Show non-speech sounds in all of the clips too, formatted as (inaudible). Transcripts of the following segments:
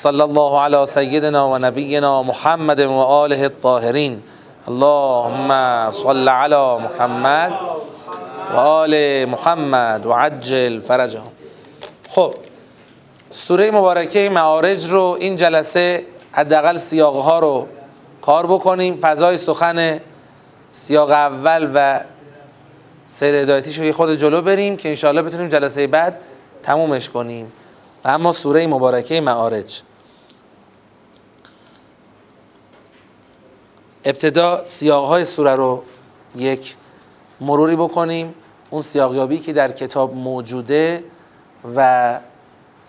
وصلى الله على سيدنا ونبينا محمد وآله الطاهرين اللهم صل على محمد و آل محمد و عجل فرجهم. خب سوره مبارکه معارج رو این جلسه حداقل سیاقها رو کار بکنیم. فضای سخن سیاق اول و سیر یه خود جلو بریم که انشاءالله بتونیم جلسه بعد تمومش کنیم. و اما سوره مبارکه معارج. ابتدا سیاقهای سوره رو یک مروری بکنیم. اون سیاقیابی که در کتاب موجوده و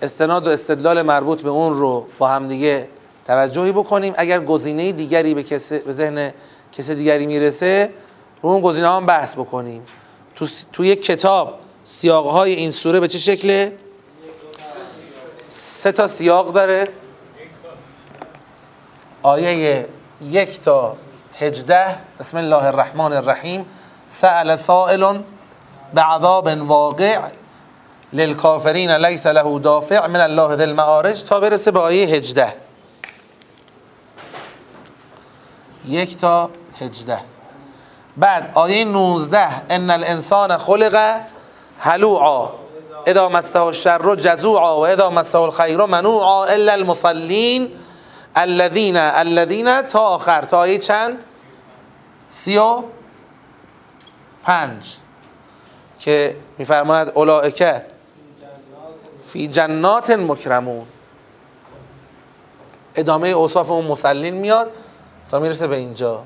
استناد و استدلال مربوط به اون رو با همدیگه توجهی بکنیم. اگر گزینه دیگری به, به ذهن کسی دیگری می‌رسه رو اون گزینه هم بحث بکنیم. تو, تو یک کتاب سیاقهای این سوره به چه شکله؟ سه تا سیاق داره. آیه یک تا هجده. بسم الله الرحمن الرحیم. سأل سائل بعذاب واقع للکافرین لیس له دافع من الله ذی المعارج تا برسه به آیه هجده. یک تا هجده. بعد آیه 19 ان الانسان خلق هلوعا اذا مسه الشر جزوعا و اذا مسه الخیر منوعا الا المصلین. الذين الذين تا آخر تا آیه چند؟ سی و پنج. که میفرماید اولائکه فی جنات مکرمون. ادامه اوصاف اون مسلین میاد تا می‌رسه به اینجا.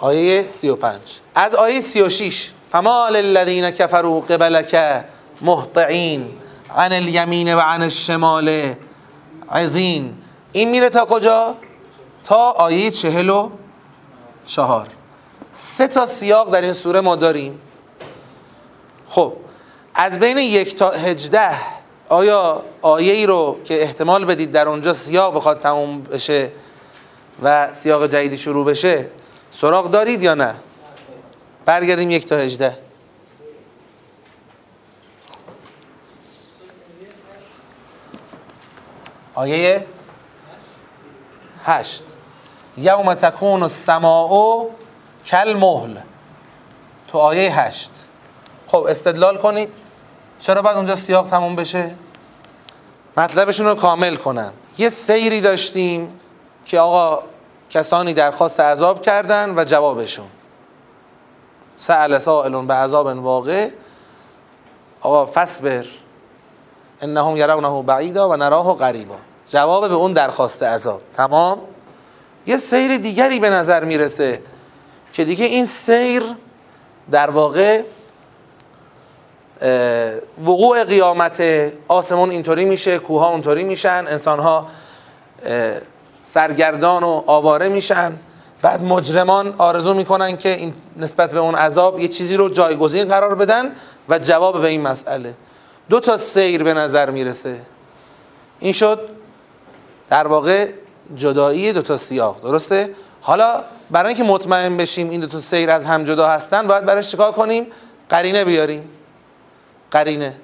آیه 35 از آیه 36 فما للذین کفروا قبلک مهطعین عن الیمین و عن الشمال عزین این میره تا کجا؟ تا آیه چهل و چهار. سه تا سیاق در این سوره ما داریم. خب از بین یک تا هجده آیا آیه ای رو که احتمال بدید در اونجا سیاق بخواد تموم بشه و سیاق جدیدی شروع بشه سراغ دارید یا نه؟ برگردیم یک تا هجده. آیه هشت. یوم تکون السماء کل مهل تو آیه هشت. خب استدلال کنید. چرا باید اونجا سیاق تموم بشه؟ مطلبشون رو کامل کنم. یه سیری داشتیم که آقا کسانی درخواست عذاب کردن و جوابشون. سأل سائلون به عذاب واقع. آقا فصبر انهم یرونه بعیدا و نراه قریبا جواب به اون درخواست عذاب تمام؟ یه سیر دیگری به نظر می‌رسه که دیگه این سیر در واقع وقوع قیامت آسمون اینطوری میشه کوها اونطوری میشن انسانها سرگردان و آواره میشن. بعد مجرمان آرزو می‌کنن که این نسبت به اون عذاب یه چیزی رو جایگزین قرار بدن و جواب به این مسئله. دو تا سیر به نظر می‌رسه. این شد در واقع جدایی دو تا سیاق درسته؟ حالا برای اینکه مطمئن بشیم این دو تا سیر از هم جدا هستن باید برای چیکار کنیم؟ قرینه بیاریم. قرینه.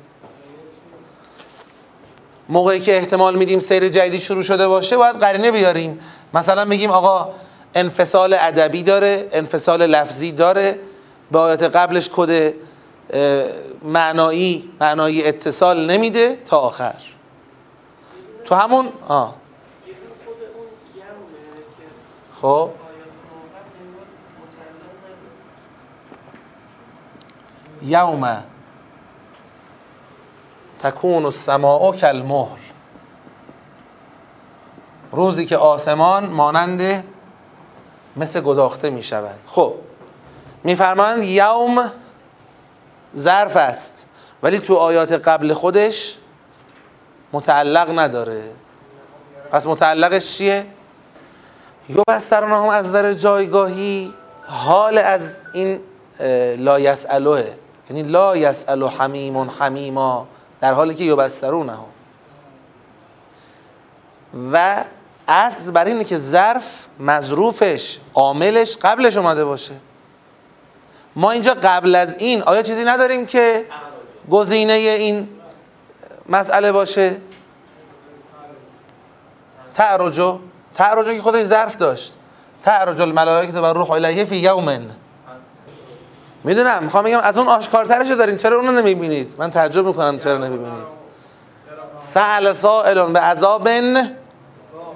موقعی که احتمال میدیم سیر جدیدی شروع شده باشه باید قرینه بیاریم. مثلا میگیم آقا انفصال ادبی داره انفصال لفظی داره. به آیات قبلش کد معنایی معنایی اتصال نمیده تا آخر. تو همون آه. خب. یوم تکون السماء کالمهل روزی که آسمان مانند مثل گداخته می شود. خب. میفرمایند یوم ظرف است. ولی تو آیات قبل خودش متعلق نداره. پس متعلقش چیه؟ یو بستران هم از در جایگاهی حال از این لا یسالوه یعنی لا یسالو حمیم حمیما در حالی که یبسترونه هم و اصل بر اینه که ظرف مظروفش عاملش قبلش اومده باشه. ما اینجا قبل از این آیا چیزی نداریم که گزینه این مسئله باشه؟ تعرجو. تعرجو که خودش ظرف داشت. تعرج الملائکه و روح الیه فی یومن. می‌دونم می‌خوام بگم از اون آشکارترش دارین. چرا اونو نمی‌بینید؟ من تعجب می‌کنم چرا نمی‌بینید. سأل سائل به عذاب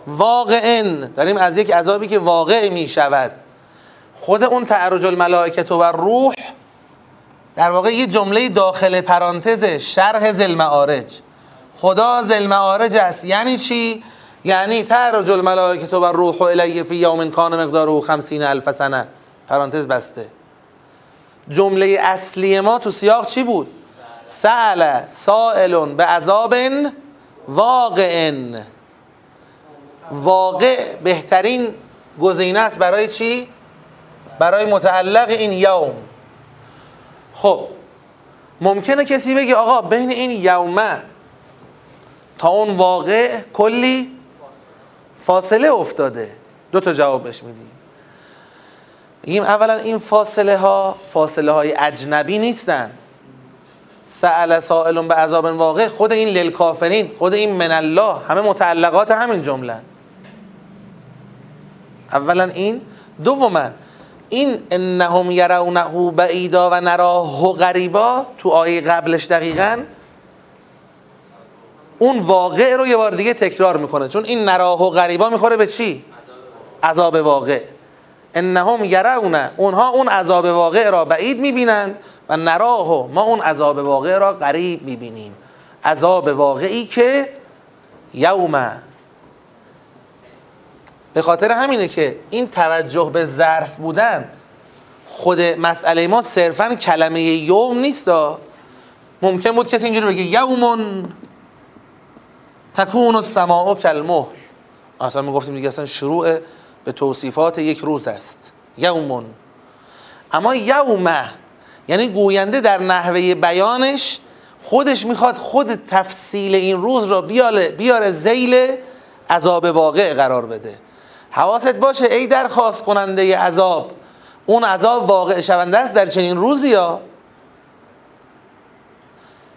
واقع داریم از یک عذابی که واقع می شود خود اون تعرج الملائکه و روح در واقع یه جمله داخل پرانتز شرح زل معارج خدا زل معارج است. یعنی چی؟ یعنی تعرج الملائکه و روح الیه فی یوم کان مقداره خمسین الف سنه پرانتز بسته جمله اصلی ما تو سیاق چی بود؟ سأل سائل به عذاب واقع واقع بهترین گزینه است برای چی؟ برای متعلق این یوم خب ممکنه کسی بگه آقا بین این یومه تا اون واقع کلی فاصله افتاده. دو تا جوابش میدیم. میگیم اولا این فاصله ها فاصله های اجنبی نیستن. سأل سائل به عذاب واقع خود این للکافرین خود این من الله همه متعلقات همین جمله. اولا این. دوما این انهم یرونه بعیدا و نراه غریبا تو آیه قبلش دقیقا اون واقع رو یه بار دیگه تکرار می‌کنه. چون این نراه و غریبا می‌خوره به چی؟ عذاب واقع. انهم یرونه اونها اون عذاب واقع را بعید می‌بینند و نراه ما اون عذاب واقع را قریب می‌بینیم. عذاب واقعی که یوم. به خاطر همینه که این توجه به ظرف بودن خود مسئله ما صرفا کلمه یوم نیست. ممکن بود کسی اینجوری بگه یومون. تکون السماء کلمه اصلا می‌گفتیم دیگه اصلا شروع به توصیفات یک روز است. یومون. اما یومه. یعنی گوینده در نحوه بیانش خودش می‌خواد خود تفصیل این روز را بیاره, بیاره زیل عذاب واقع قرار بده. حواست باشه ای درخواست کننده عذاب اون عذاب واقع شونده است در چنین روزی یا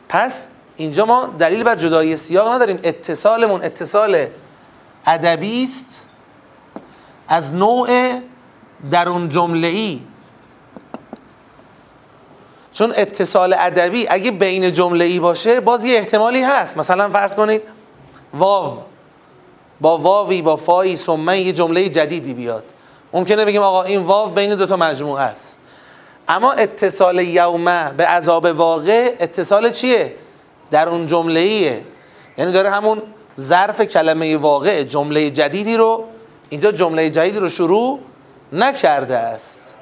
پس اینجا ما دلیل بر جدایی سیاق نداریم. اتصالمون اتصال ادبی است. از نوع درون جمله ای چون اتصال ادبی اگه بین جمله ای باشه باز یه احتمالی هست. مثلا فرض کنید واو. با واوی با فایی سمه یه جمله جدیدی بیاد. ممکنه بگیم آقا این واو بین دو تا مجموعه است. اما اتصال یومه به عذاب واقع اتصال چیه؟ در اون جمله ایه یعنی داره همون ظرف کلمه واقع جمله جدیدی رو اینجا جمله جدیدی رو شروع نکرده است.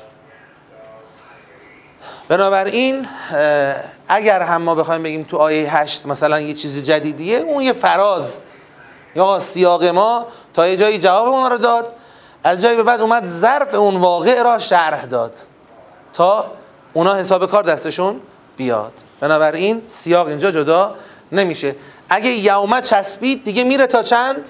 بنابراین اگر هم ما بخوایم بگیم تو آیه هشت مثلا یه چیز جدیدیه اون یه فراز. یا سیاق ما تا یه جایی جواب اون رو داد از جایی به بعد اومد ظرف اون واقع را شرح داد تا اونا حساب کار دستشون بیاد. بنابراین سیاق اینجا جدا نمیشه. اگه یوم چسبید دیگه میره تا چند؟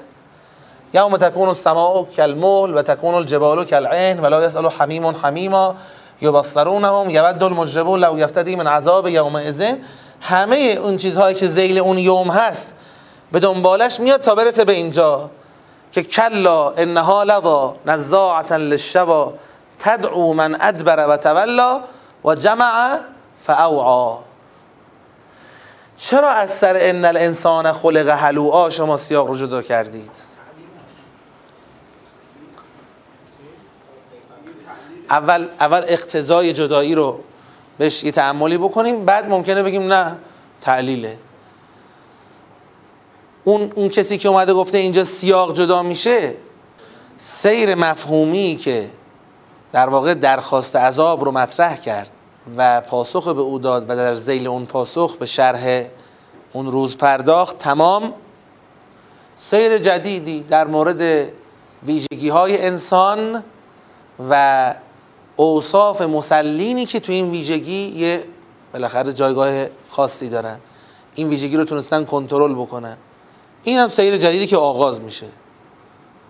یوم تکون السماء کالمهل و تکون الجبال کالعین ولا یسأل حمیم حمیما یبصرونهم یود المجرم لو یفتدی من عذاب یوم اذن همه اون چیزهایی که زیل اون یوم هست به دنبالش میاد تا برسه به اینجا که کلا انها لظا نزاعتا للشوا تدعو من ادبر و تولا و جمع فاوعا چرا از سر ان الانسان خلق حلوعا شما سیاق رو جدا کردید؟ اول اول اقتضای جدایی رو بهش یه تعملی بکنیم بعد ممکنه بگیم نه تعلیله اون, اون کسی که اومده گفته اینجا سیاق جدا میشه سیر مفهومی که در واقع درخواست عذاب رو مطرح کرد. و پاسخ به او داد و در زیل اون پاسخ به شرح اون روز پرداخت تمام سیر جدیدی در مورد ویژگی های انسان و اوصاف مسلینی که تو این ویژگی یه بالاخره جایگاه خاصی دارن. این ویژگی رو تونستن کنترل بکنن. این هم سیر جدیدی که آغاز میشه.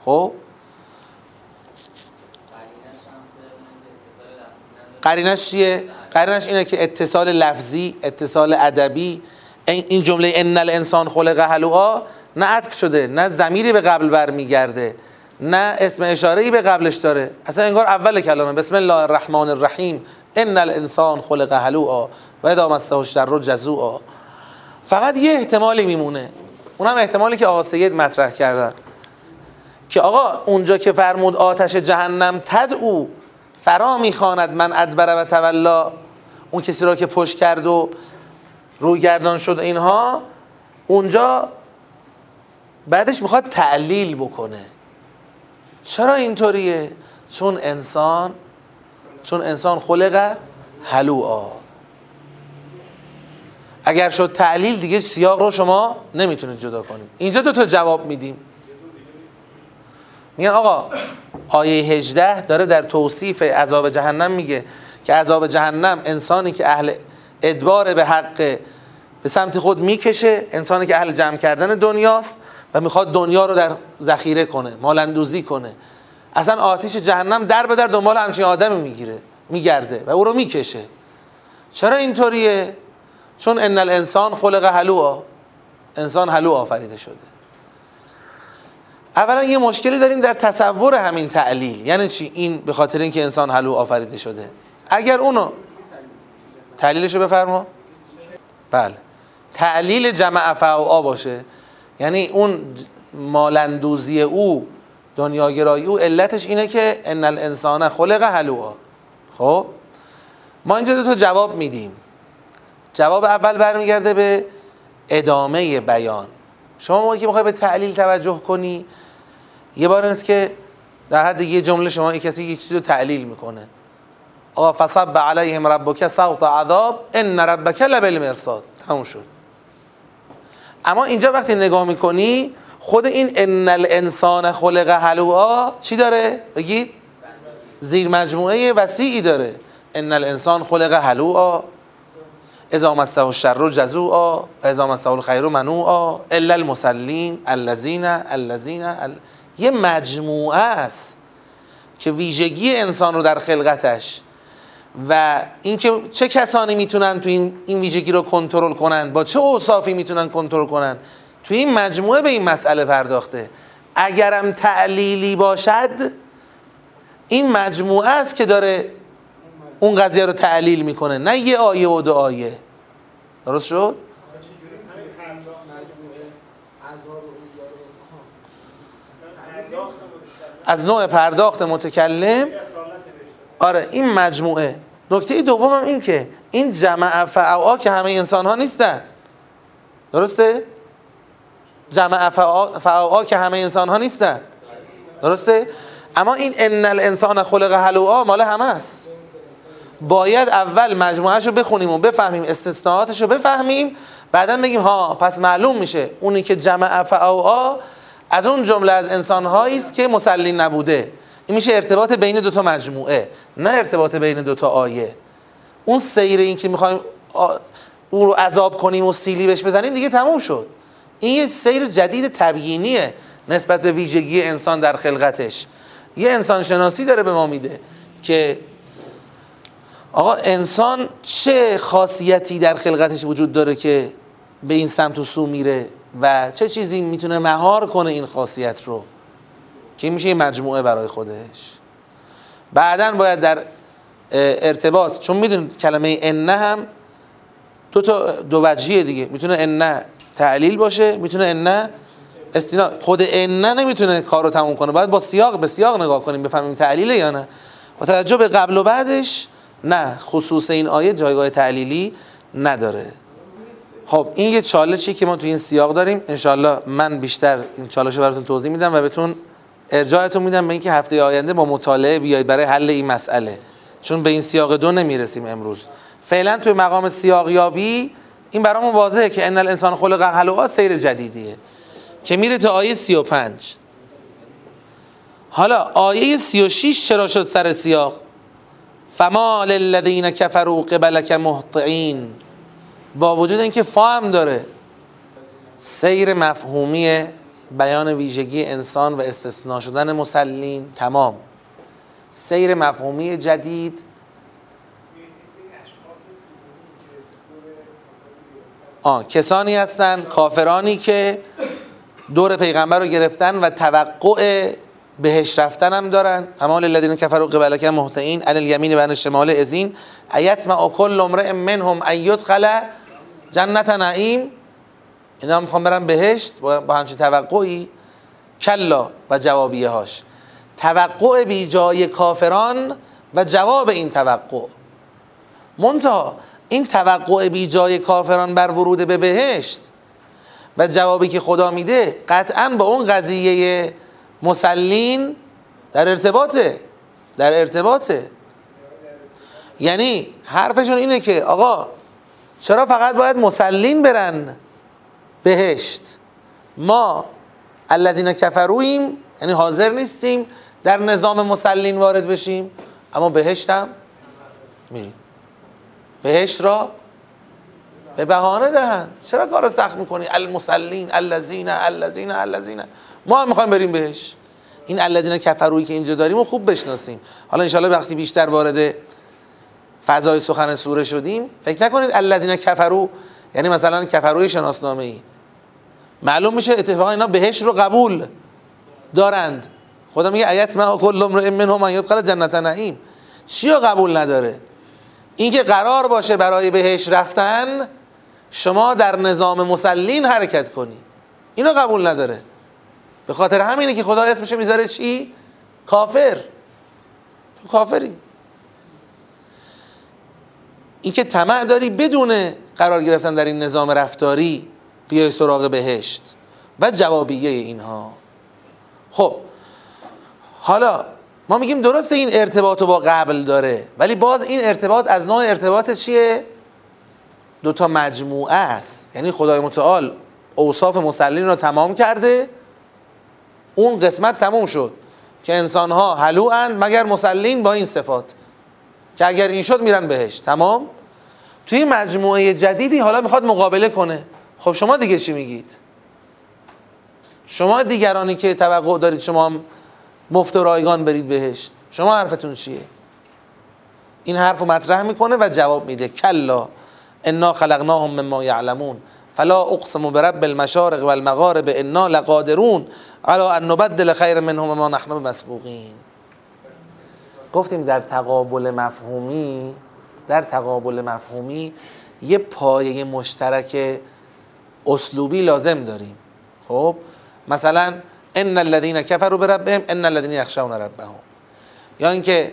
خب؟ قرینش چیه؟ قرینش اینه که اتصال لفظی اتصال ادبی این جمله ان الانسان خلق حلوعا نه عطف شده نه زمیری به قبل برمیگرده نه اسم اشاره ای به قبلش داره. اصلا انگار اول کلامه بسم الله الرحمن الرحیم. ان الانسان خلق هلوعا و اذا مسه الشر جزوعا فقط یه احتمالی میمونه. اونم احتمالی که آقا سید مطرح کردن که آقا اونجا که فرمود آتش جهنم تدعو فرا می‌خواند من ادبره و تولا. اون کسی را که پشت کرد و روگردان شد اینها اونجا بعدش می‌خواد تعلیل بکنه. چرا اینطوریه؟ چون انسان چون انسان خلق هلوعا اگر شد تعلیل دیگه سیاق رو شما نمی‌تونید جدا کنید. اینجا دو تا جواب میدیم. میگن آقا آیه 18 داره در توصیف عذاب جهنم میگه که عذاب جهنم انسانی که اهل ادبار به حق به سمت خود می‌کشه انسانی که اهل جمع کردن دنیاست و می‌خواد دنیا رو در ذخیره کنه مالندوزی کنه. اصلا آتش جهنم در به در دنبال همچین آدمی می‌گیره میگرده و او رو می‌کشه. چرا اینطوریه؟ چون ان الانسان خلق هلوعا انسان هلو آفریده شده. اولا یه مشکلی داریم در تصور همین تعلیل یعنی چی؟ این به خاطر اینکه انسان هلو آفریده شده. اگر اونو تعلیلش رو بفرما. بله. تعلیل جمع فعا باشه. یعنی اون مالندوزی او دنیاگرایی او علتش اینه که ان الانسان خلق هلوعا خب؟ ما اینجا دو تا جواب میدیم. جواب اول برمیگرده به ادامه بیان. شما موقعی که می‌خوای به تعلیل توجه کنی یه بار نیست که در حد یه جمله شما یک کسی یه چیزی رو تعلیل می‌کنه. آقا فصب علیهم ربک صوت عذاب ان ربک لبالمرصاد تموم شد. اما اینجا وقتی نگاه می‌کنی خود این ان الانسان خلق حلوعا چی داره؟ بگید زیر مجموعه وسیعی داره. ان الانسان خلق حلوعا اذا مسه الشر جزوعا اذا مسه الخیر منوعا الا المسلین الذین الذین ال... یه مجموعه است که ویژگی انسان رو در خلقتش و اینکه چه کسانی می‌تونن تو این این ویژگی رو کنترل کنن با چه اوصافی می‌تونن کنترل کنن تو این مجموعه به این مسئله پرداخته اگرم تعلیلی باشد این مجموعه است که داره اون قضیه رو تعلیل می‌کنه نه یه آیه و دو آیه درست شد؟ از نوع پرداخت متکلم. آره این مجموعه. نکته دوم هم این که این جمع فعا که همه انسان ها نیستن. درسته؟ جمع فعا که همه انسان ها نیستن. درسته؟ اما این ان الانسان خلق حلوعا مال همه است. باید اول مجموعه رو بخونیم و بفهمیم استثناءاتش رو بفهمیم بعدا بگیم ها پس معلوم میشه. اونی که جمع فعا از اون جمله از انسان است که مسلین نبوده. این میشه ارتباط بین دو تا مجموعه نه ارتباط بین دو تا آیه. اون سیر این که می‌خوایم او رو عذاب کنیم و سیلی بهش بزنیم دیگه تموم شد. این یه سیر جدید تبیینیه نسبت به ویژگی انسان در خلقتش. یه انسان شناسی داره به ما میده که آقا انسان چه خاصیتی در خلقتش وجود داره که به این سمت و سو میره؟ و چه چیزی می‌تونه مهار کنه این خاصیت رو؟ که میشه یه مجموعه برای خودش. بعدا باید در ارتباط چون می‌دونید کلمه انه هم دو تا دو وجهیه دیگه. می‌تونه انه تعلیل باشه می‌تونه انه استینا خود انه نمی‌تونه کار رو تموم کنه. باید با سیاق به سیاق نگاه کنیم بفهمیم تعلیله یا نه. با توجه به قبل و بعدش نه خصوص این آیه جایگاه تعلیلی نداره. خب این یه چالشی که ما تو این سیاق داریم. انشالله من بیشتر این چالش رو براتون توضیح میدم و بهتون ارجاعتون میدم به اینکه هفته آینده با مطالعه بیاید برای حل این مسئله. چون به این سیاق دو نمی‌رسیم امروز. فعلا توی مقام سیاق یابی این برامون واضحه که ان الانسان خلق حلوعا سیر جدیدیه. که میره تا آیه 35 حالا آیه 36 چرا شد سر سیاق؟ فما للذین کفروا قبلک مهطعین. با وجود اینکه فهم داره سیر مفهومی بیان ویژگی انسان و استثناء شدن مسلین تمام. سیر مفهومی جدید. آه کسانی هستند کافرانی که دور پیغمبر رو گرفتن و توقع بهش رفتن هم دارن. همال الذین کفروا قبلک مهطعین علی الیمین و عن الشمال ازین ایتمع کل امرئ منهم ان جنت نعیم. اینا می‌خوام برن بهشت با همچین توقعی. کلا و جوابیه هاش توقع بی جای کافران و جواب این توقع. منتها این توقع بی جای کافران بر ورود به بهشت و جوابی که خدا میده قطعا با اون قضیه مسلین در ارتباطه. در ارتباطه. یعنی حرفشون اینه که آقا چرا فقط باید مسلین برن بهشت؟ ما الذین کفرویم یعنی حاضر نیستیم در نظام مسلین وارد بشیم اما بهشتم میریم. بهشت را به بهانه دهند. چرا کار سخت می‌کنی؟ المسلین الذین الذین الذین. ما هم می‌خوایم بریم بهش این الذین کفرویی که اینجا داریم و خوب بشناسیم. حالا انشالله وقتی بیشتر وارد فضای سخن سوره شدیم فکر نکنید الذین کفرو یعنی مثلا کفروی شناسنامه ای معلوم میشه اتفاقا اینا بهش رو قبول دارند. خدا میگه ایت ما کل منهم من یدخل جنت نعیم. چی رو قبول نداره؟ اینکه قرار باشه برای بهش رفتن شما در نظام مسلین حرکت کنی. اینو قبول نداره. به خاطر همینه که خدا اسمش می‌ذاره چی؟ کافر. تو کافری. اینکه طمع داری بدون قرار گرفتن در این نظام رفتاری بیای سراغ بهشت و جوابیه اینها. خب حالا ما میگیم درسته این ارتباط با قبل داره ولی باز این ارتباط از نوع ارتباط چیه؟ دوتا مجموعه است. یعنی خدای متعال اوصاف مسلین رو تمام کرده اون قسمت تموم شد که انسان ها حلوان مگر مسلین با این صفات که اگر این شد میرن بهش تمام؟ توی مجموعه جدیدی حالا می‌خواد مقابله کنه. خب شما دیگه چی میگید؟ شما دیگرانی که توقع دارید شما هم مفت و رایگان برید بهشت. شما حرفتون چیه؟ این حرف رو مطرح می‌کنه و جواب میده. کلا انا خلقناهم مما یعلمون. فلا اقسم برب المشارق والمغارب. انا لقادرون على ان نبدل خیر منهم ما نحن مسبوقین گفتیم در تقابل مفهومی در تقابل مفهومی یه پایه مشترک اسلوبی لازم داریم. خب؟ مثلا ان الذين كفروا بربهم ان الذين يخشون ربهم. یا اینکه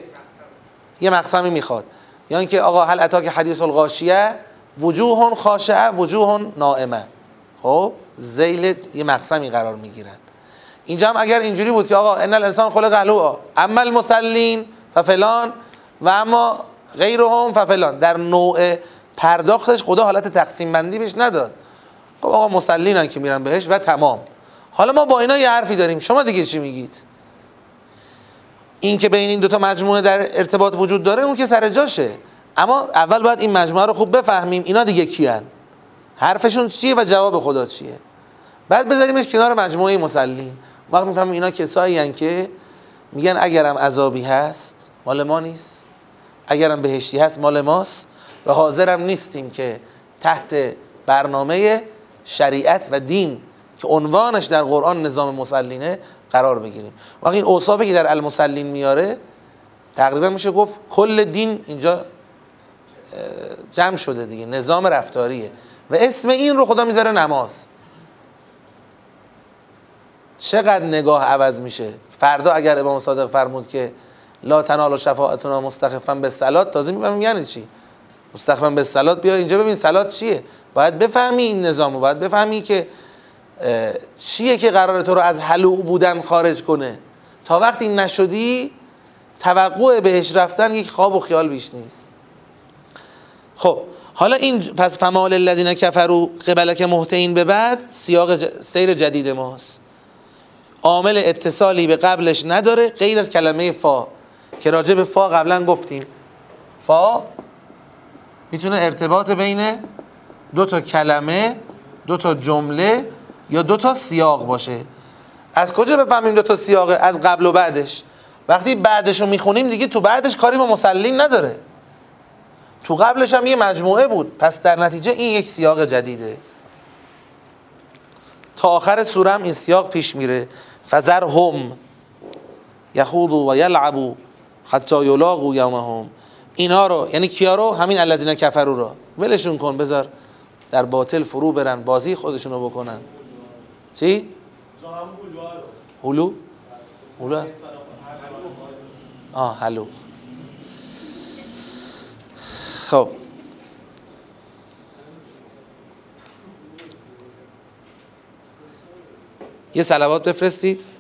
یه مقسمی می‌خواد. یا اینکه آقا هل اتاک حدیث الغاشیه؟ وجوه خاشعه وجوه نائمه. خب؟ زیل یه مقسمی قرار می‌گیرن. اینجا هم اگر اینجوری بود که آقا ان الانسان خلق هلوعا اما المسلین ففلان و اما غیرهم ففلان در نوع پرداختش خدا حالت تقسیم بندی بهش نداد. خب آقا مسلینن که میرن بهش و تمام. حالا ما با اینا یه حرفی داریم. شما دیگه چی میگید؟ این که بین این دوتا مجموعه در ارتباط وجود داره اون که سر جاشه. اما اول باید این مجموعه رو خوب بفهمیم. اینا دیگه کیان؟ حرفشون چیه و جواب خدا چیه؟ بعد بذاریمش کنار مجموعه مسلین. وقت می‌فهمیم اینا کسایی که میگن اگرم عذابی هست مال ما نیست. اگرم بهشتی هست مال ماست و حاضرم نیستیم که تحت برنامه شریعت و دین که عنوانش در قرآن نظام مسلینه قرار بگیریم. وقتی این اوصافی که در المسلین میاره تقریبا میشه گفت کل دین اینجا جمع شده دیگه نظام رفتاریه. و اسم این رو خدا می‌ذاره نماز. چقدر نگاه عوض میشه. فردا اگر امام صادق فرمود که لا تنال شفاعتنا مستخفا به سلات تازه می‌فهمیم یعنی چی؟ مستخفا به سلات بیا اینجا ببین سلات چیه. باید بفهمی این نظامو. باید بفهمی که چیه که قرار تو رو از حلو بودن خارج کنه. تا وقتی نشدی توقع بهش رفتن یک خواب و خیال بیش نیست. خب حالا این پس فمال الذین کفروا قبلک محتین به بعد سیاق سیر جدید ماست. عامل اتصالی به قبلش نداره غیر از کلمه فا. که راجع به فا قبلا گفتیم. فا می‌تونه ارتباط بین دو تا کلمه دو تا جمله یا دو تا سیاق باشه. از کجا بفهمیم دو تا سیاقه از قبل و بعدش؟ وقتی بعدش رو می‌خونیم دیگه تو بعدش کاری با مسلین نداره. تو قبلش هم یه مجموعه بود پس در نتیجه این یک سیاق جدیده. تا آخر سوره این سیاق پیش میره. فذر هم یخوضوا و یلعبوا. حتی یلاقوا یومهم. اینا رو یعنی کیا رو؟ همین الذین کفروا رو. ولشون کن بذار در باطل فرو برن بازی خودشونو بکنن. چی؟ هلو؟ هلو؟ آه هلو. خب. یه سلوات بفرستید.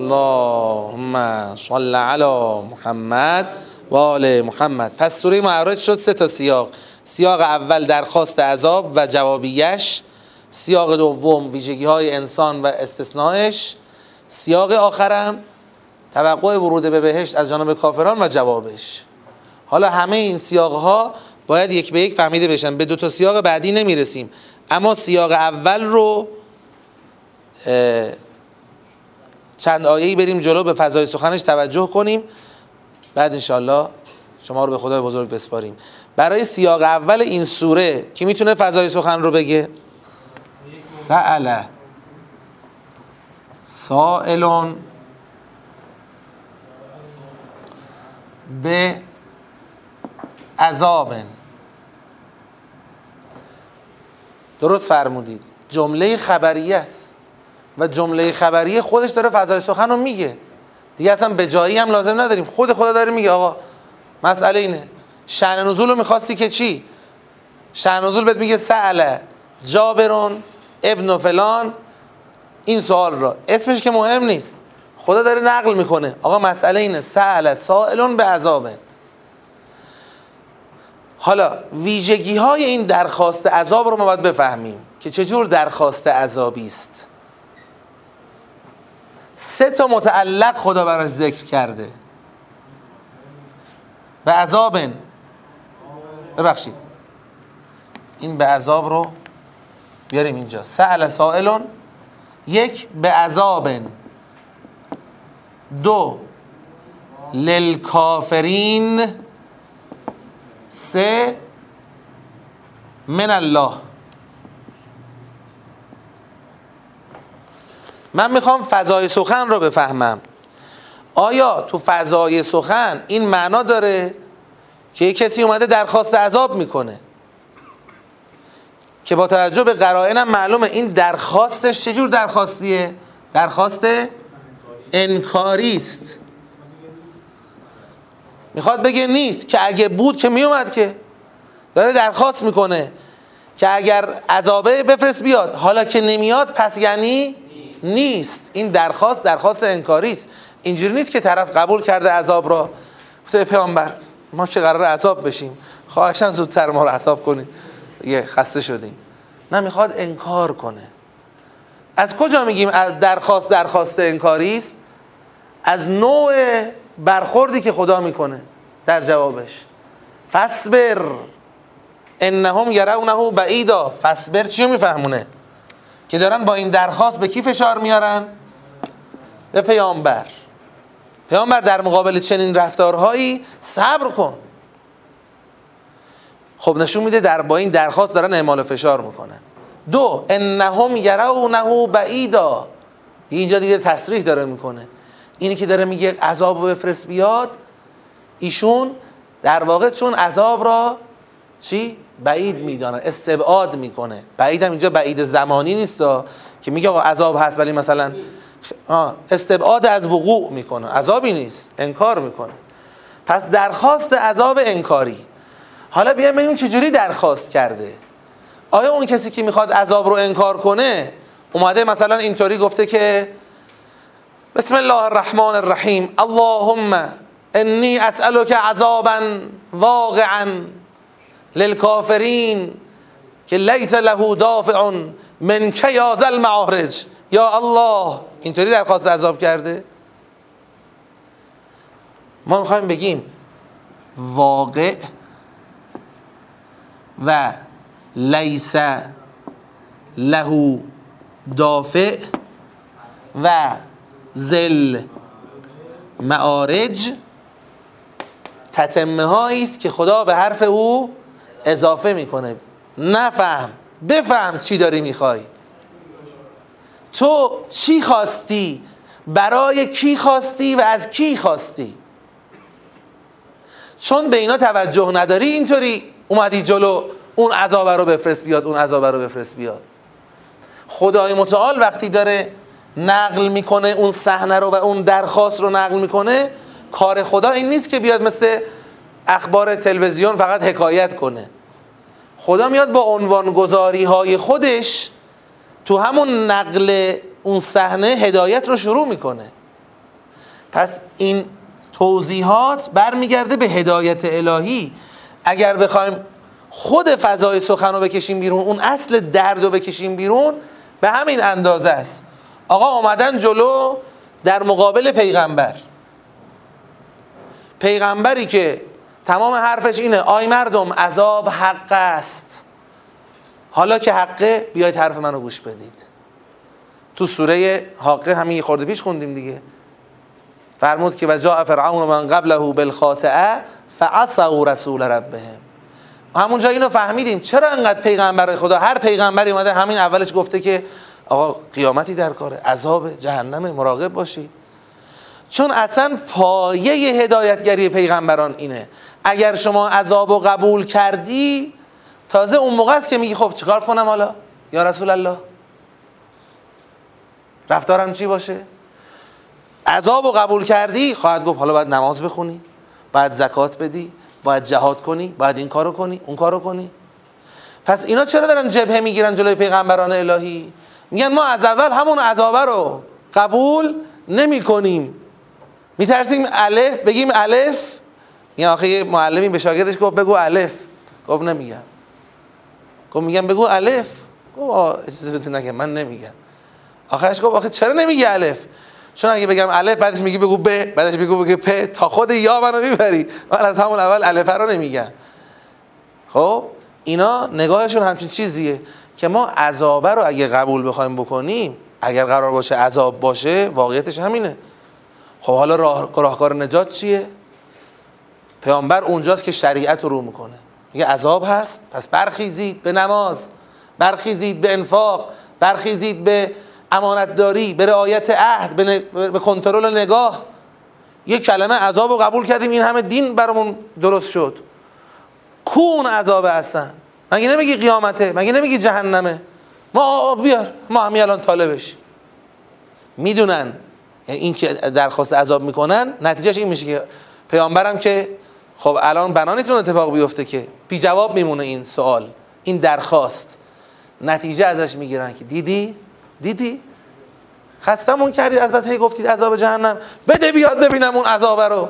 اللهم صل علی محمد و آل محمد. پس سوره معراج شد سه تا سیاق. سیاق اول درخواست عذاب و جوابیش. سیاق دوم ویژگی های انسان و استثنائش. سیاق آخرم توقع ورود به بهشت از جانب کافران و جوابش. حالا همه این سیاق ها باید یک به یک فهمیده بشن. به دو تا سیاق بعدی نمی‌رسیم. اما سیاق اول رو چند آیه‌ای بریم جلو به فضای سخنش توجه کنیم. بعد انشالله شما رو به خدای بزرگ بسپاریم. برای سیاق اول این سوره کی می‌تونه فضای سخن رو بگه؟ سأل. سائلون به عذاب درست فرمودید. جمله خبریه است. و جمله خبریه خودش داره فضای سخن رو میگه. دیگه اصلا به جایی هم لازم نداریم. خود خدا داره میگه آقا مسئله اینه. شأن نزول رو می‌خواستی که چی؟ شأن نزول بهت میگه سأله جابرون ابن فلان. این سوال را اسمش که مهم نیست. خدا داره نقل می‌کنه. آقا مسئله اینه. سأل سائلون به عذابه حالا ویژگی های این درخواست عذاب رو ما باید بفهمیم که چجور درخواست عذابی است. سه تا متعلق خدا براش ذکر کرده. به عذاب ببخشید. این به عذاب رو بیاریم اینجا. سأل سائلون یک به عذاب دو للکافرین. سه من الله. من می‌خوام فضای سخن رو بفهمم. آیا تو فضای سخن این معنا داره که یه کسی اومده درخواست عذاب می‌کنه؟ که با توجه به قرائنم معلومه این درخواستش چجور درخواستیه؟ درخواست انکاری است. می‌خواد بگه نیست که اگه بود که میومد که داره درخواست می‌کنه که اگر عذابه بفرست بیاد. حالا که نمیاد پس یعنی نیست. این درخواست درخواست انکاری است. اینجوری نیست که طرف قبول کرده عذاب را. گفته پیامبر ما که قرار عذاب بشیم؟ خواهشن زودتر ما رو عذاب کنید یه خسته شدیم. نه می‌خواد انکار کنه. از کجا میگیم از درخواست درخواست انکاری است؟ از نوع برخوردی که خدا می‌کنه در جوابش. فصبر. انهم یرونه بعیدا. فصبر چی میفهمونه؟ که دارن با این درخواست به کی فشار میارن؟ به پیامبر. پیامبر در مقابل چنین رفتارهایی صبر کن. خب نشون میده در با این درخواست دارن اعمال فشار می‌کنن. دو انهم یرونه بعیدا. اینجا دیگه تصریح داره می‌کنه. اینی که داره میگه عذاب رو بفرست بیاد ایشون در واقع چون عذاب را چی? بعید میدانه استبعاد می‌کنه. بعید هم اینجا بعید زمانی نیست که میگه آقا عذاب هست ولی مثلا استبعاد از وقوع می‌کنه. عذابی نیست انکار می‌کنه. پس درخواست عذاب انکاری. حالا بیایم ببینیم چجوری درخواست کرده. آیا اون کسی که می‌خواد عذاب رو انکار کنه اومده مثلا اینطوری گفته که بسم الله الرحمن الرحیم اللهم انی اسألك عذابا واقعا. للکافرین که لیس له دافع من کیاز المعارج؟ یا الله اینطوری درخواست عذاب کرده؟ ما می‌خوایم بگیم واقع و لیس له دافع و زل معارج تتمه است که خدا به حرف او اضافه می‌کنه. نفهم. بفهم چی داری می‌خوای. تو چی خواستی؟ برای کی خواستی و از کی خواستی؟ چون به اینا توجه نداری اینطوری اومدی جلو اون عذاب رو بفرست بیاد اون عذاب رو بفرست بیاد. خدای متعال وقتی داره نقل می‌کنه اون صحنه رو و اون درخواست رو نقل می‌کنه کار خدا این نیست که بیاد مثل اخبار تلویزیون فقط حکایت کنه. خدا میاد با عنوان گذاری های خودش تو همون نقل اون صحنه هدایت رو شروع می‌کنه. پس این توضیحات برمیگرده به هدایت الهی. اگر بخوایم خود فضای سخن رو بکشیم بیرون اون اصل درد رو بکشیم بیرون به همین اندازه است. آقا آمدن جلو در مقابل پیغمبر. پیغمبری که تمام حرفش اینه. آی مردم عذاب حق است. حالا که حقه بیاید حرف منو گوش بدید. تو سوره حاقه همین خورده پیش خوندیم دیگه. فرمود که و جاء فرعون من قبله بالخاطئه فعصوا رسول ربهم. همونجا اینو فهمیدیم. چرا انقدر پیغمبر خدا هر پیغمبری اومده همین اولش گفته که آقا قیامتی در کاره. عذاب جهنم مراقب باشی. چون اصلا پایه هدایتگری پیغمبران اینه. اگر شما عذاب و قبول کردی تازه اون موقع است که میگی خب چیکار کنم حالا؟ یا رسول الله؟ رفتارم چی باشه؟ عذاب و قبول کردی خواهد گفت حالا باید نماز بخونی باید زکات بدی باید جهاد کنی باید این کارو کنی اون کارو کنی. پس اینا چرا دارن جبهه می‌گیرن جلوی پیغمبران الهی؟ میگن ما از اول همون عذابه رو قبول نمی کنیم میترسیم الف بگیم الف این آخه یه معلمی به شاگردش گفت بگو الف. گفت نمیگم. گفت میگم بگو الف. گفت اجازه بده نگم من نمیگم. آخرش گفت آخه چرا نمیگی الف؟ چون اگه بگم الف بعدش میگی بگو ب بعدش بگو بگو پ. تا خود یا منو می‌بری. من از همون اول الف رو نمیگم. خب اینا نگاهشون همچین چیزیه که ما عذابه رو اگه قبول بخوایم بکنیم اگر قرار باشه عذاب باشه واقعیتش همینه. خب حالا راه، راهکار نجات چیه؟ پیامبر اونجاست که شریعت رو می‌کنه. میگه عذاب هست پس برخیزید به نماز برخیزید به انفاق برخیزید به امانتداری به رعایت عهد به, کنترل نگاه. یه کلمه عذاب رو قبول کردیم این همه دین برامون درست شد. کون عذاب هستن. مگه نمیگی قیامته؟ مگه نمیگی جهنمه؟ ما بیار. ما همین الان طالبش می‌دونن یعنی این که درخواست عذاب می‌کنن نتیجهش این میشه که پیامبرم که خب الان بنا نیست اتفاق بیفته که بی جواب میمونه این سوال این درخواست. نتیجه ازش می‌گیرن که دیدی؟ دیدی؟ خستمون کردید از بس هی گفتید عذاب جهنم. بده بیاد ببینم اون عذاب رو.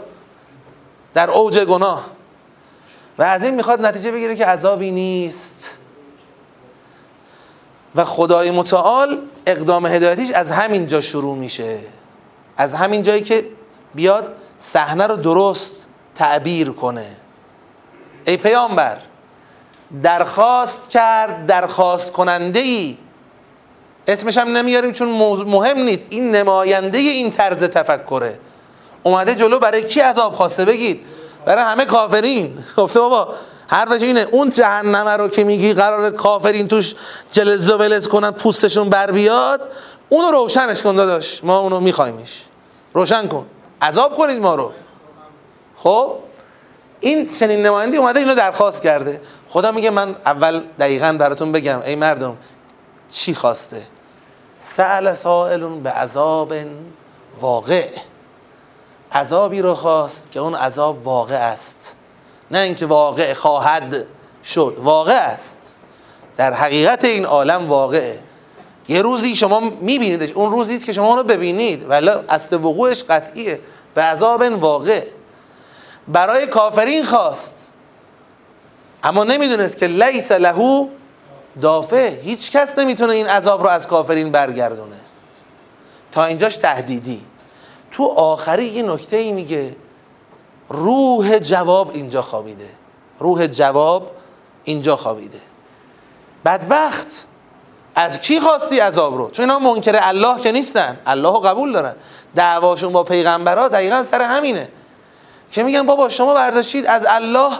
در اوج گناه. و از این می‌خواد نتیجه بگیره که عذابی نیست. و خدای متعال اقدام هدایتیش از همین جا شروع میشه. از همین جایی که بیاد صحنه رو درست تعبیر کنه. ای پیامبر درخواست کرد درخواست کننده ای اسمش هم نمیاریم چون مهم نیست. این نماینده این طرز تفکره. اومده جلو برای کی عذاب خواسته بگید؟ برای همه کافرین. (laughs) گفته بابا حرفش اینه. اون جهنمه رو که میگی قرار کافرین توش جلز و ولز کنن پوستشون بر بیاد اونو روشنش کن داداش. ما اونو میخوایمش. روشن کن. عذاب کنید ما رو. خب این چنین نمایندی اومده اینو درخواست کرده. خدا میگه من اول دقیقا براتون بگم ای مردم چی خواسته؟ سأل سائلون به عذاب واقع. عذابی رو خواست که اون عذاب واقع است. نه اینکه واقع خواهد شد واقع است. در حقیقت این عالم واقعه. یه روزی شما میبینیدش اون روزی که شما رو ببینید. ولی اصل وقوعش قطعیه. به عذاب واقع. برای کافرین خواست. اما نمی‌دونست که لیس لهو دافع. هیچ کس نمی‌تونه این عذاب رو از کافرین برگردونه. تا اینجاش تهدیدی. تو آخری یه نکته ای میگه روح جواب اینجا خوابیده. روح جواب اینجا خوابیده. بدبخت. از کی خواستی عذاب رو؟ چون اینا منکر الله که نیستن. الله قبول دارن. دعواشون با پیغمبرها دقیقا سر همینه. که میگن بابا شما برداشتید از الله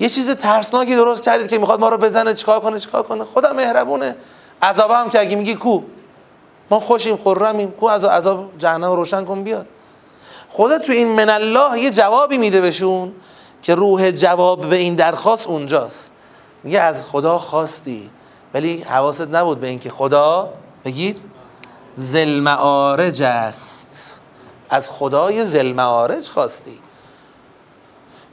یه چیز ترسناکی درست کردید که می‌خواد ما رو بزنه چیکار کنه چیکار کنه. خدا مهربونه. عذاب هم که اگه میگی کو. ما خوشیم خرمیم. کو از عذاب جهنم روشن کن بیاد. خدا تو این من الله یه جوابی میده بهشون که روح جواب به این درخواست اونجاست. میگه از خدا خواستی. ولی حواست نبود به اینکه خدا بگید زلمعارج است. از خدای زلمعارج خواستی.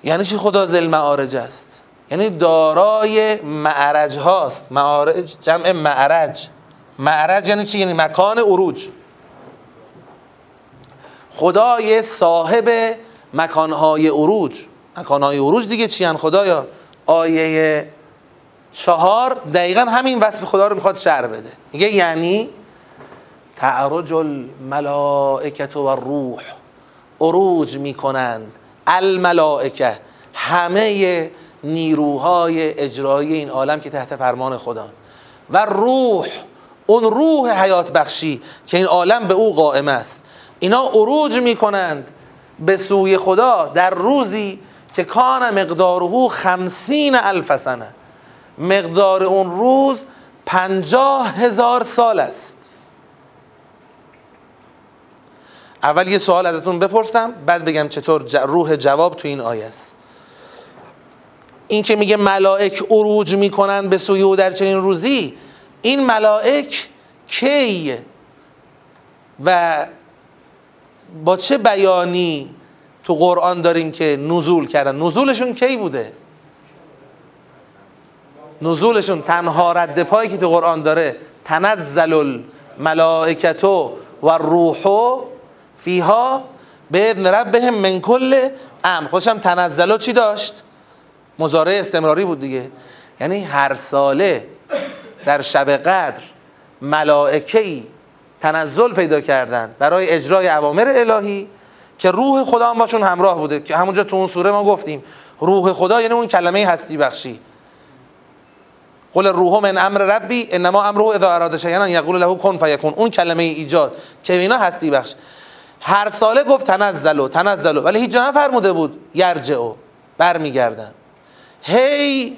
یعنی چی خدا زلمعارج است؟ یعنی دارای معرج هاست. معارج جمع معرج. معرج یعنی چی؟ یعنی مکان عروج. خدای صاحب مکانهای عروج. مکانهای عروج دیگه چی هن خدایا؟ آیه چهار دقیقا همین وصف خدا رو می‌خواد شعر بده. میگه یعنی تعرج الملائکت و روح عروج می‌کنند. الملائکه. همه نیروهای اجرایی این عالم که تحت فرمان خدا. و روح اون روح حیات بخشی که این عالم به او قائم است. اینا عروج می‌کنند به سوی خدا در روزی که کان مقداره خمسین الف سنه. مقدار اون روز پنجاه هزار سال است. اول یه سوال ازتون بپرسم بعد بگم چطور روح جواب تو این آیه است. این که میگه ملائک عروج می‌کنن به سوی او در چنین روزی این ملائک کی و با چه بیانی تو قرآن داریم که نزول کردن؟ نزولشون کی بوده؟ نزولشون تنها رد پایی که تو قرآن داره تنزل الملائکتو و روحو فیها به ابن ربهم من کل ام خودشم تنزلو چی داشت؟ مزارع استمراری بود دیگه. یعنی هر ساله در شب قدر ملائکه‌ای تنزل پیدا کردند برای اجرای اوامر الهی که روح خدا هم باشون همراه بوده. که همونجا تو اون سوره ما گفتیم. روح خدا یعنی اون کلمه هستی بخشی. قل روح من امر ربی انما امره اذا اراد شیئا یقول له کن فیکون. اون کلمه ایجاد که اینا هستی بخش. هر ساله گفت تنزلو تنزلو. ولی هیچ جا نفرموده بود یرجعو برمیگردن. هی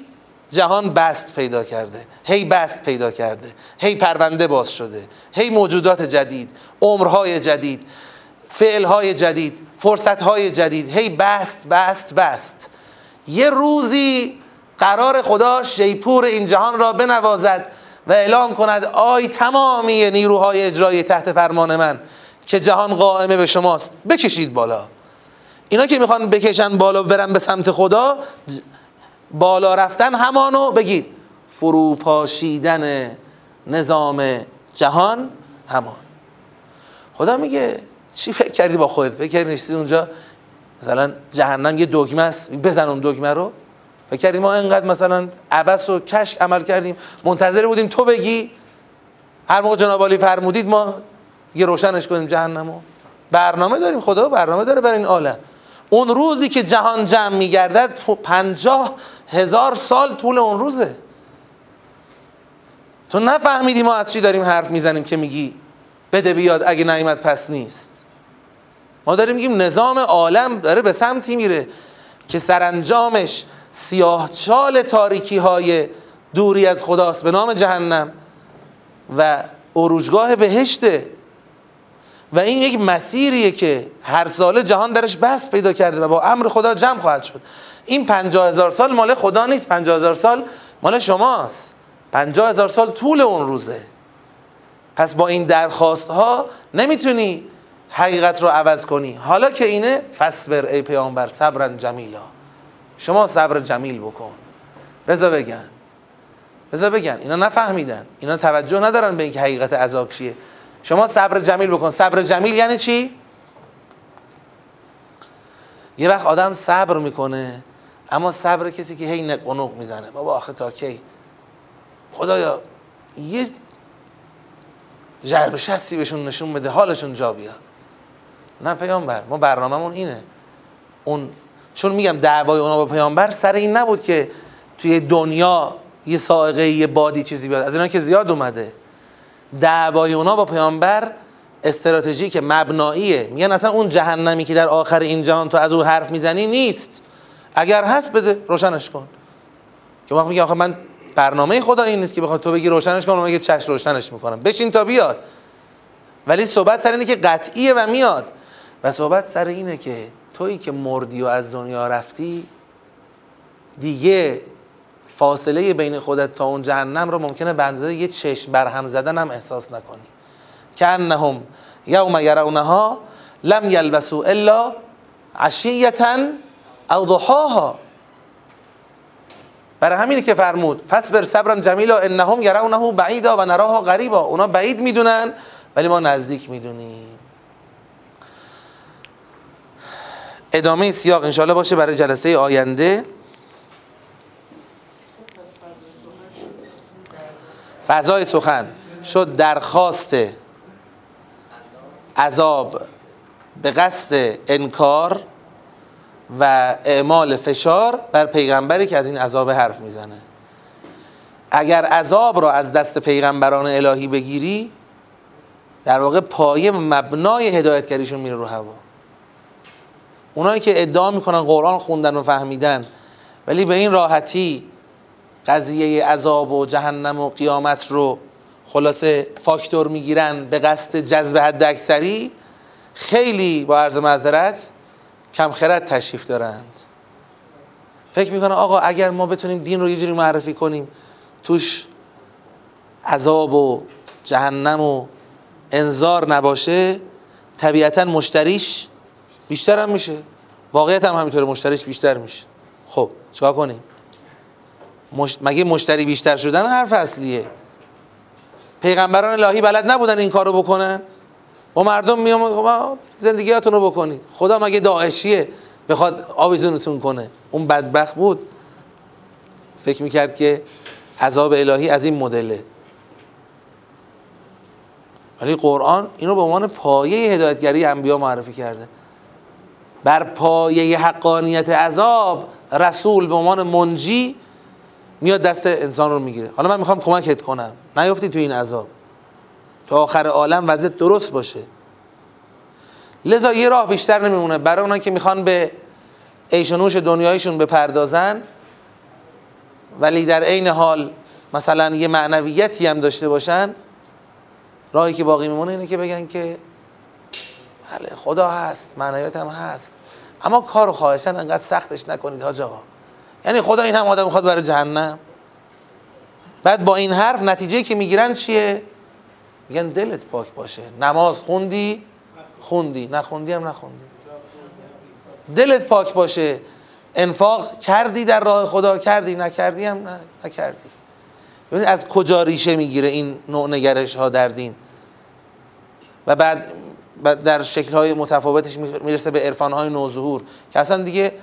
جهان بست پیدا کرده هی بست پیدا کرده هی پرونده باز شده هی موجودات جدید عمرهای جدید فعلهای جدید فرصتهای جدید هی بست بست بست. یه روزی قرار خدا شیپور این جهان را بنوازد و اعلام کند آی تمامی نیروهای اجرایی تحت فرمان من که جهان قائمه به شماست. بکشید بالا. اینا که می‌خوان بکشن بالا برن به سمت خدا بالا رفتن همانو بگید. فروپاشیدن نظام جهان همان. خدا میگه چی فکر کردی با خودت؟ فکر کردی نشستی اونجا؟ مثلا جهنم یه دگمه است. بزن اون دگمه رو. فکر کردیم ما انقدر مثلا عبس و کشک عمل کردیم. منتظر بودیم تو بگی. هر موقع جناب فرمودید ما دیگه روشنش کنیم جهنمو. برنامه داریم خدا برنامه داره برای این عالم اون روزی که جهان جمع میگردد پنجاه هزار سال طول اون روزه. تو نفهمیدی ما از چی داریم حرف می‌زنیم که میگی بده بیاد اگه نیمت پس نیست. ما داریم میگیم نظام عالم داره به سمتی میره که سرانجامش سیاه چال تاریکی های دوری از خداست به نام جهنم و اروجگاه بهشته. و این یک مسیریه که هر ساله جهان درش بس پیدا کرده و با امر خدا جمع خواهد شد. این پنجاه هزار سال مال خدا نیست پنجاه هزار سال مال شماست. پنجاه هزار سال طول اون روزه. پس با این درخواست ها نمی‌تونی حقیقت رو عوض کنی. حالا که اینه فصبر ای پیامبر صبرا جمیلا. شما صبر جمیل بکن. بذار بگن. بذار بگن. اینا نفهمیدن. اینا توجه ندارن به اینکه حقیقت عذاب چیه. شما صبر جمیل بکن. صبر جمیل یعنی چی؟ یه وقت آدم صبر می‌کنه اما صبر کسی که هی نق می‌زنه. بابا آخه تا کی؟ خدایا یه جرب شستی بهشون نشون بده حالشون جا بیاد. نه پیامبر ما برنامهمون اینه. اون چون میگم دعوای اونا با پیامبر سر این نبود که توی دنیا یه سائقه یه بادی چیزی بیاد. از اینا که زیاد اومده. دعوای اونا با پیامبر استراتژی که مبناییه میگن اصلا اون جهنمی که در آخر این جهان تو از او حرف می‌زنی نیست. اگر هست بده روشنش کن. که وقت میگه آخه من برنامه خدا این نیست که بخواد تو بگی روشنش کن و میگه چش روشنش می‌کنم. بشین تا بیاد. ولی صحبت سر اینه که قطعیه و میاد. و صحبت سر اینه که تویی که مردی و از دنیا رفتی دیگه فاصله بین خودت تا اون جهنم رو ممکنه به یه چشم برهم زدن هم احساس نکنی. که انهم یوم یرونها لم یلبسو الا عشیتا او ضحاها. برای همینی که فرمود فصبر صبرا جمیلا انهم یرونه بعیدا و نراها غریبا. اونا بعید می‌دونن ولی ما نزدیک می‌دونیم. ادامه سیاق انشاءالله باشه برای جلسه آینده. فضای سخن. شد درخواست عذاب به قصد انکار و اعمال فشار بر پیغمبری که از این عذاب حرف می‌زنه. اگر عذاب را از دست پیغمبران الهی بگیری در واقع پایه و مبنای هدایتگریشون میره رو هوا. اونایی که ادعا می‌کنن قرآن خوندن و فهمیدن ولی به این راحتی قضیه عذاب و جهنم و قیامت رو خلاصه فاکتور می‌گیرن به قصد جذب حد اکثری خیلی با عرض معذرت کم خرد تشریف دارند. فکر می‌کنن آقا اگر ما بتونیم دین رو یه جوری معرفی کنیم توش عذاب و جهنم و انذار نباشه طبیعتا مشتریش بیشتر هم میشه. واقعیت هم همینطوره مشتریش بیشتر میشه. خب چیکار کنیم؟ مگه مشتری بیشتر شدن حرف اصلیه. پیغمبران الهی بلد نبودن این کارو بکنن. با مردم میام خب، زندگیاتون رو بکنید. خدا مگه داعشیه بخواد آویزونتون کنه. اون بدبخت بود. فکر می‌کرد که عذاب الهی از این مدله. ولی قرآن اینو به عنوان پایه هدایتگری انبیا معرفی کرده. بر پایه حقانیت عذاب رسول به عنوان منجی میاد دست انسان رو می‌گیره. حالا من می‌خوام کمکت کنم. نیفتی تو این عذاب. تا آخر عالم وضع درست باشه. لذا یه راه بیشتر نمیمونه. برای اونا که می‌خوان به ایشونوش دنیایشون بپردازن ولی در عین حال مثلا یه معنویتی هم داشته باشن راهی که باقی میمونه اینه که بگن که بله خدا هست معنویت هم هست. اما کارو خواهشن انقدر سختش نکنید حاج آقا یعنی خدا این هم آدم می‌خواد برای جهنم. بعد با این حرف نتیجه که می‌گیرن چیه؟ میگن دلت پاک باشه. نماز خوندی؟ خوندی. نخوندی هم نخوندی. دلت پاک باشه. انفاق کردی در راه خدا کردی. نکردی هم نه نکردی. ببینید از کجا ریشه می‌گیره این نوع نگرش ها در دین. و بعد در شکل های متفاوتش می‌رسه به عرفان های نوظهور که اصلا دیگه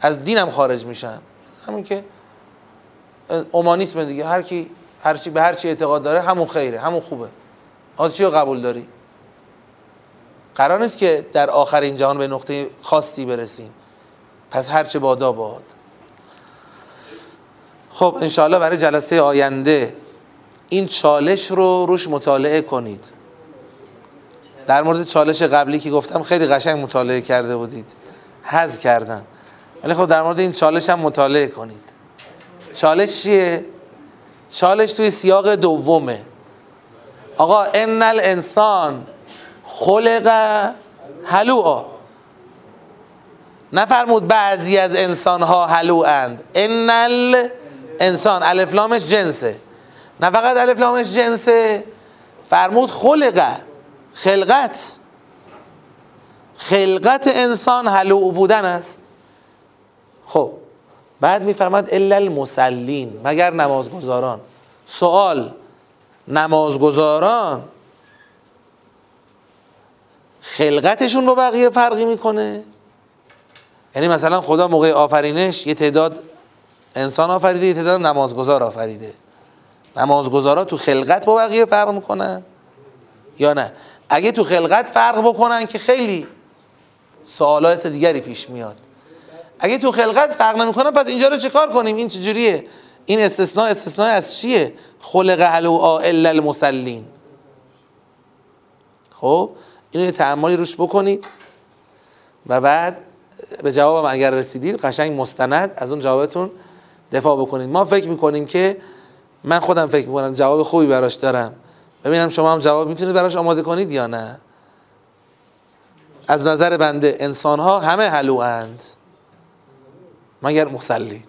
از دینم خارج میشن. همین که اومانیسم دیگه هر کی هر چی به هر چی اعتقاد داره همون خیره همون خوبه. از چی رو قبول داری؟ قرار نیست که در آخر این جهان به نقطه خاصی برسیم. پس هرچه بادا باد. خب انشاءالله برای جلسه آینده این چالش رو روش مطالعه کنید. در مورد چالش قبلی که گفتم خیلی قشنگ مطالعه کرده بودید. حذ کردم. ولی خب در مورد این چالش هم مطالعه کنید. چالش چیه؟ چالش توی سیاق دومه. آقا ان الانسان خلق هلوعا. نفرمود بعضی از انسان ها هلو اند ان الانسان الفلامش جنسه. نه فقط الفلامش جنسه. فرمود خلق خلقت. خلقت انسان هلو بودن است. خب بعد میفرماد الا المسلین مگر نمازگزاران؟ سوال نمازگزاران خلقتشون با بقیه فرقی می‌کنه؟ یعنی مثلا خدا موقع آفرینش یه تعداد انسان آفریده یه تعداد نمازگزار آفریده. نمازگزارا تو خلقت با بقیه فرق می‌کنن؟ یا نه؟ اگه تو خلقت فرق بکنن که خیلی سوالات دیگری پیش میاد. اگه تو خلقت فرق نمی‌کنن پس اینجا رو چیکار کنیم؟ این چجوریه؟ این استثناء استثناء از چیه؟ خلق علو الا المسلین خب اینو یه تعمالی روش بکنید. و بعد به جوابم اگر رسیدید قشنگ مستند از اون جوابتون دفاع بکنید. ما فکر می‌کنیم که من خودم فکر می‌کنم جواب خوبی براش دارم. ببینم شما هم جواب می‌تونید براش آماده کنید یا نه. از نظر بنده انسان ها همه هلواند مگر مسلین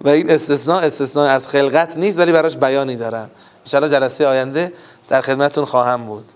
و این استثناء استثناء از خلقت نیست ولی براش بیانی دارم. ان جلسه آینده در خدمتتون خواهم بود.